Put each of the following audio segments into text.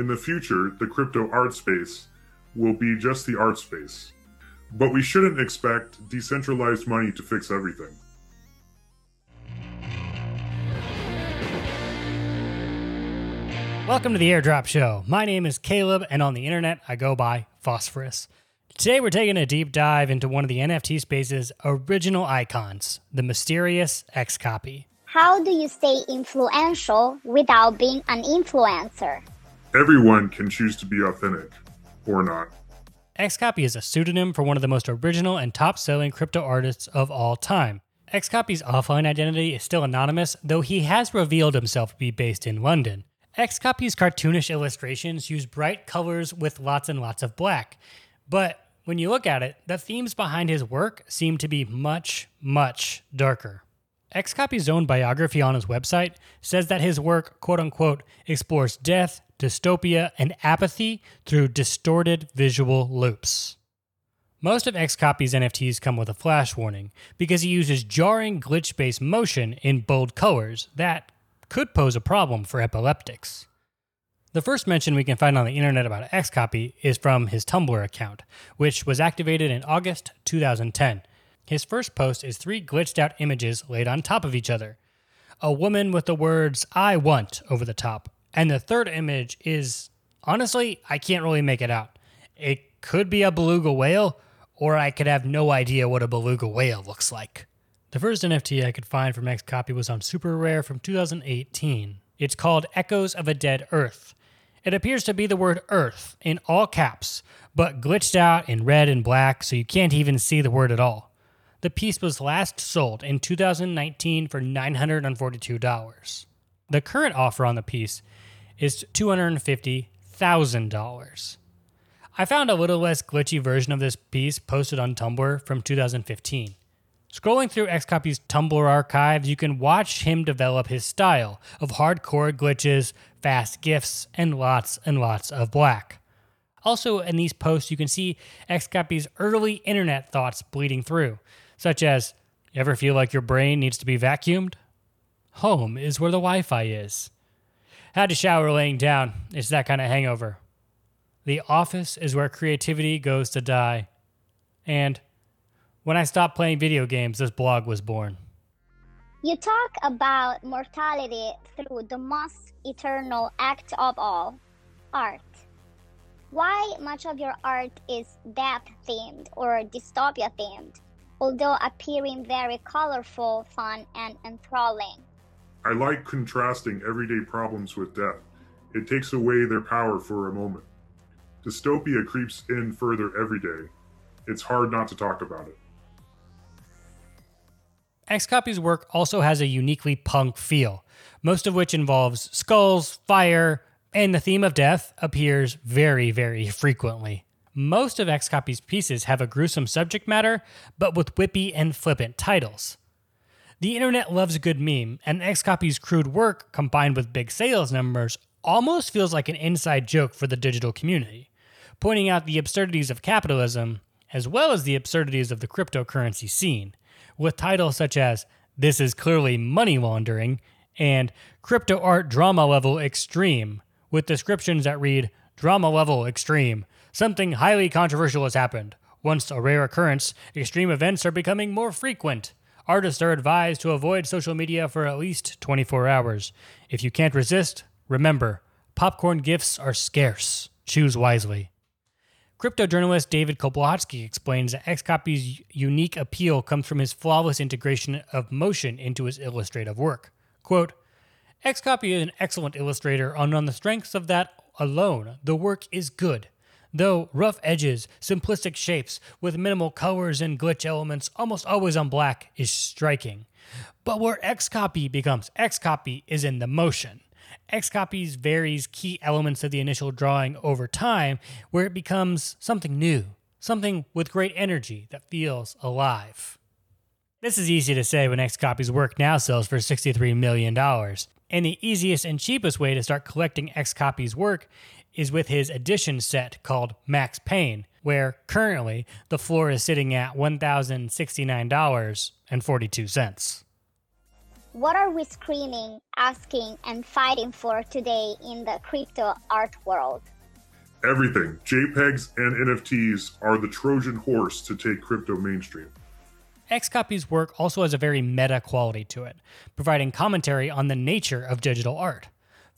In the future, the crypto art space will be just the art space. But we shouldn't expect decentralized money to fix everything. Welcome to the Airdrop Show. My name is Caleb, and on the internet, I go by Phosphorus. Today, we're taking a deep dive into one of the NFT space's original icons, the mysterious Xcopy. How do you stay influential without being an influencer? Everyone can choose to be authentic, or not. Xcopy is a pseudonym for one of the most original and top selling crypto artists of all time. Xcopy's offline identity is still anonymous, though he has revealed himself to be based in London. Xcopy's cartoonish illustrations use bright colors with lots and lots of black. But when you look at it, the themes behind his work seem to be much, much darker. Xcopy's own biography on his website says that his work, quote unquote, explores death, dystopia, and apathy through distorted visual loops. Most of Xcopy's NFTs come with a flash warning because he uses jarring glitch based motion in bold colors that could pose a problem for epileptics. The first mention we can find on the internet about Xcopy is from his Tumblr account, which was activated in August 2010. His first post is three glitched out images laid on top of each other. A woman with the words I want over the top, and the third image is honestly, I can't really make it out. It could be a beluga whale, or I could have no idea what a beluga whale looks like. The first NFT I could find from Xcopy was on SuperRare from 2018. It's called Echoes of a Dead Earth. It appears to be the word Earth in all caps, but glitched out in red and black so you can't even see the word at all. The piece was last sold in 2019 for $942. The current offer on the piece is $250,000. I found a little less glitchy version of this piece posted on Tumblr from 2015. Scrolling through Xcopy's Tumblr archives, you can watch him develop his style of hardcore glitches, fast GIFs, and lots and lots of black. Also, in these posts, you can see Xcopy's early internet thoughts bleeding through, such as You ever feel like your brain needs to be vacuumed? Home is where the Wi Fi is. Had to shower laying down. It's that kind of hangover. The office is where creativity goes to die. And when I stopped playing video games, this blog was born. You talk about mortality through the most eternal act of all art. Why much of your art is death themed or dystopia themed, although appearing very colorful, fun, and enthralling? I like contrasting everyday problems with death. It takes away their power for a moment. Dystopia creeps in further every day. It's hard not to talk about it. Xcopy's work also has a uniquely punk feel, most of which involves skulls, fire, and the theme of death appears very, very frequently. Most of Xcopy's pieces have a gruesome subject matter, but with whippy and flippant titles. The internet loves a good meme, and Xcopy's crude work combined with big sales numbers almost feels like an inside joke for the digital community, pointing out the absurdities of capitalism as well as the absurdities of the cryptocurrency scene, with titles such as This is Clearly Money Laundering and Crypto Art Drama Level Extreme, with descriptions that read Drama Level Extreme. Something highly controversial has happened. Once a rare occurrence, extreme events are becoming more frequent. Artists are advised to avoid social media for at least 24 hours. If you can't resist, remember popcorn gifts are scarce. Choose wisely. Crypto journalist David Koblotsky explains that Xcopy's unique appeal comes from his flawless integration of motion into his illustrative work. Quote, Xcopy is an excellent illustrator, and on the strengths of that alone, the work is good. Though rough edges, simplistic shapes with minimal colors and glitch elements, almost always on black, is striking. But where Xcopy becomes Xcopy is in the motion. Xcopies varies key elements of the initial drawing over time, where it becomes something new, something with great energy that feels alive. This is easy to say when Xcopy's work now sells for $63 million. And the easiest and cheapest way to start collecting Xcopy's work is with his edition set called Max Pain, where currently the floor is sitting at $1,069.42. What are we screaming, asking, and fighting for today in the crypto art world? Everything. JPEGs and NFTs are the Trojan horse to take crypto mainstream. Xcopy's work also has a very meta quality to it, providing commentary on the nature of digital art.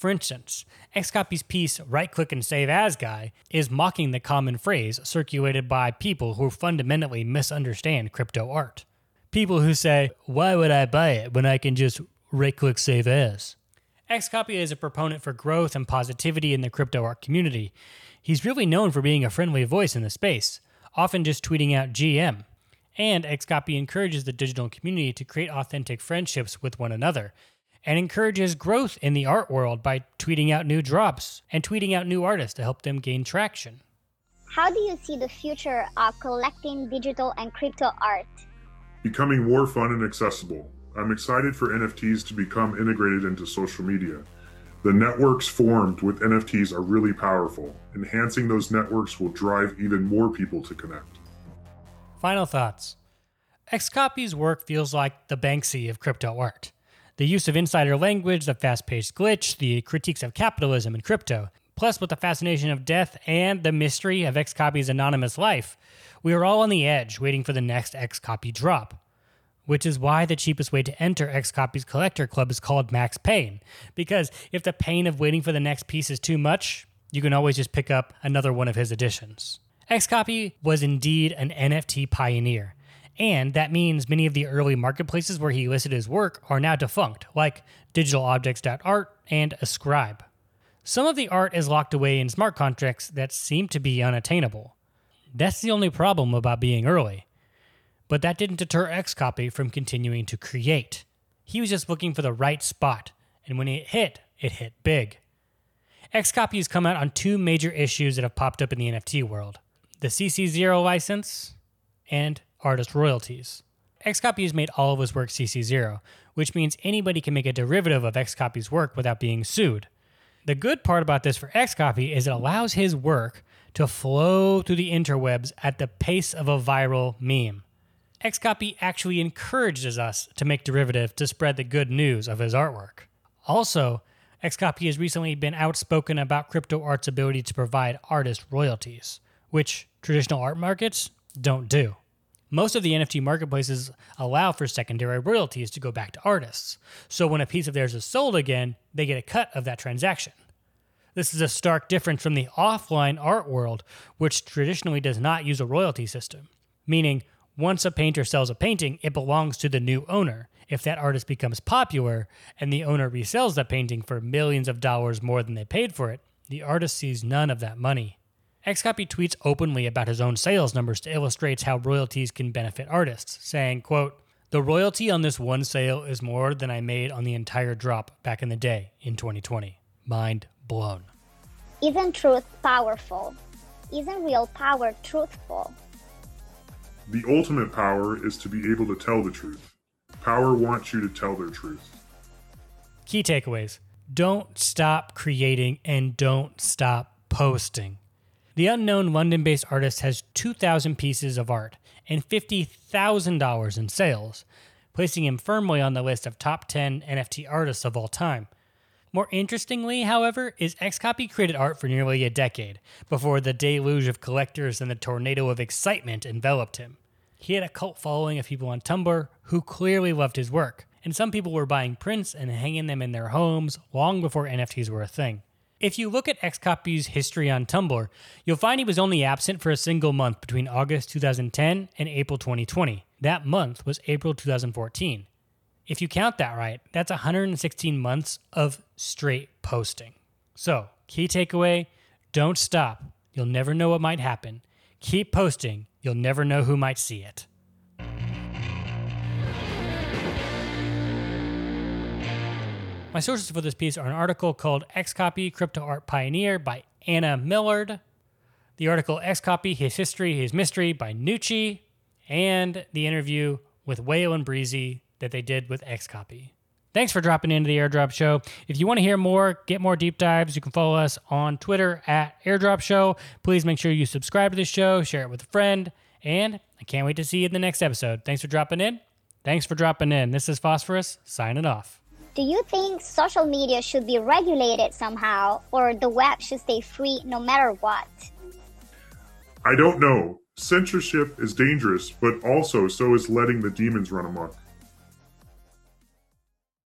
For instance, Xcopy's piece Right Click and Save As Guy is mocking the common phrase circulated by people who fundamentally misunderstand crypto art. People who say, Why would I buy it when I can just right click Save As? Xcopy is a proponent for growth and positivity in the crypto art community. He's really known for being a friendly voice in the space, often just tweeting out GM. And Xcopy encourages the digital community to create authentic friendships with one another and encourages growth in the art world by tweeting out new drops and tweeting out new artists to help them gain traction. How do you see the future of collecting digital and crypto art? Becoming more fun and accessible. I'm excited for NFTs to become integrated into social media. The networks formed with NFTs are really powerful. Enhancing those networks will drive even more people to connect. Final thoughts. Xcopy's work feels like the Banksy of crypto art. The use of insider language, the fast paced glitch, the critiques of capitalism and crypto, plus with the fascination of death and the mystery of X Xcopy's anonymous life, we are all on the edge waiting for the next Xcopy drop. Which is why the cheapest way to enter X Xcopy's collector club is called Max Pain. Because if the pain of waiting for the next piece is too much, you can always just pick up another one of his editions. Xcopy was indeed an NFT pioneer, and that means many of the early marketplaces where he listed his work are now defunct, like digitalobjects.art and Ascribe. Some of the art is locked away in smart contracts that seem to be unattainable. That's the only problem about being early. But that didn't deter Xcopy from continuing to create. He was just looking for the right spot, and when it hit, it hit big. Xcopy has come out on two major issues that have popped up in the NFT world the CC0 license and artist royalties. Xcopy has made all of his work CC0, which means anybody can make a derivative of Xcopy's work without being sued. The good part about this for Xcopy is it allows his work to flow through the interwebs at the pace of a viral meme. Xcopy actually encourages us to make derivative to spread the good news of his artwork. Also, Xcopy has recently been outspoken about crypto art's ability to provide artist royalties, which traditional art markets don't do. Most of the NFT marketplaces allow for secondary royalties to go back to artists, so when a piece of theirs is sold again, they get a cut of that transaction. This is a stark difference from the offline art world, which traditionally does not use a royalty system, meaning once a painter sells a painting, it belongs to the new owner. If that artist becomes popular and the owner resells that painting for millions of dollars more than they paid for it, the artist sees none of that money. Xcopy tweets openly about his own sales numbers to illustrate how royalties can benefit artists, saying, quote, The royalty on this one sale is more than I made on the entire drop back in the day in 2020. Mind blown. Isn't truth powerful? Isn't real power truthful? The ultimate power is to be able to tell the truth. Power wants you to tell their truth. Key takeaways don't stop creating and don't stop posting. The unknown London based artist has 2,000 pieces of art and $50,000 in sales, placing him firmly on the list of top 10 NFT artists of all time. More interestingly, however, is Xcopy created art for nearly a decade before the deluge of collectors and the tornado of excitement enveloped him. He had a cult following of people on Tumblr who clearly loved his work, and some people were buying prints and hanging them in their homes long before NFTs were a thing. If you look at Xcopy's history on Tumblr, you'll find he was only absent for a single month between August 2010 and April 2020. That month was April 2014. If you count that right, that's 116 months of straight posting. So, key takeaway don't stop. You'll never know what might happen. Keep posting. You'll never know who might see it. My sources for this piece are an article called Xcopy Crypto Art Pioneer by Anna Millard, the article Xcopy His History, His Mystery by Nucci, and the interview with Whale and Breezy that they did with Xcopy. Thanks for dropping into the Airdrop Show. If you want to hear more, get more deep dives, you can follow us on Twitter at Airdrop Show. Please make sure you subscribe to the show, share it with a friend, and I can't wait to see you in the next episode. Thanks for dropping in. Thanks for dropping in. This is Phosphorus, signing off. Do you think social media should be regulated somehow, or the web should stay free no matter what? I don't know. Censorship is dangerous, but also so is letting the demons run amok.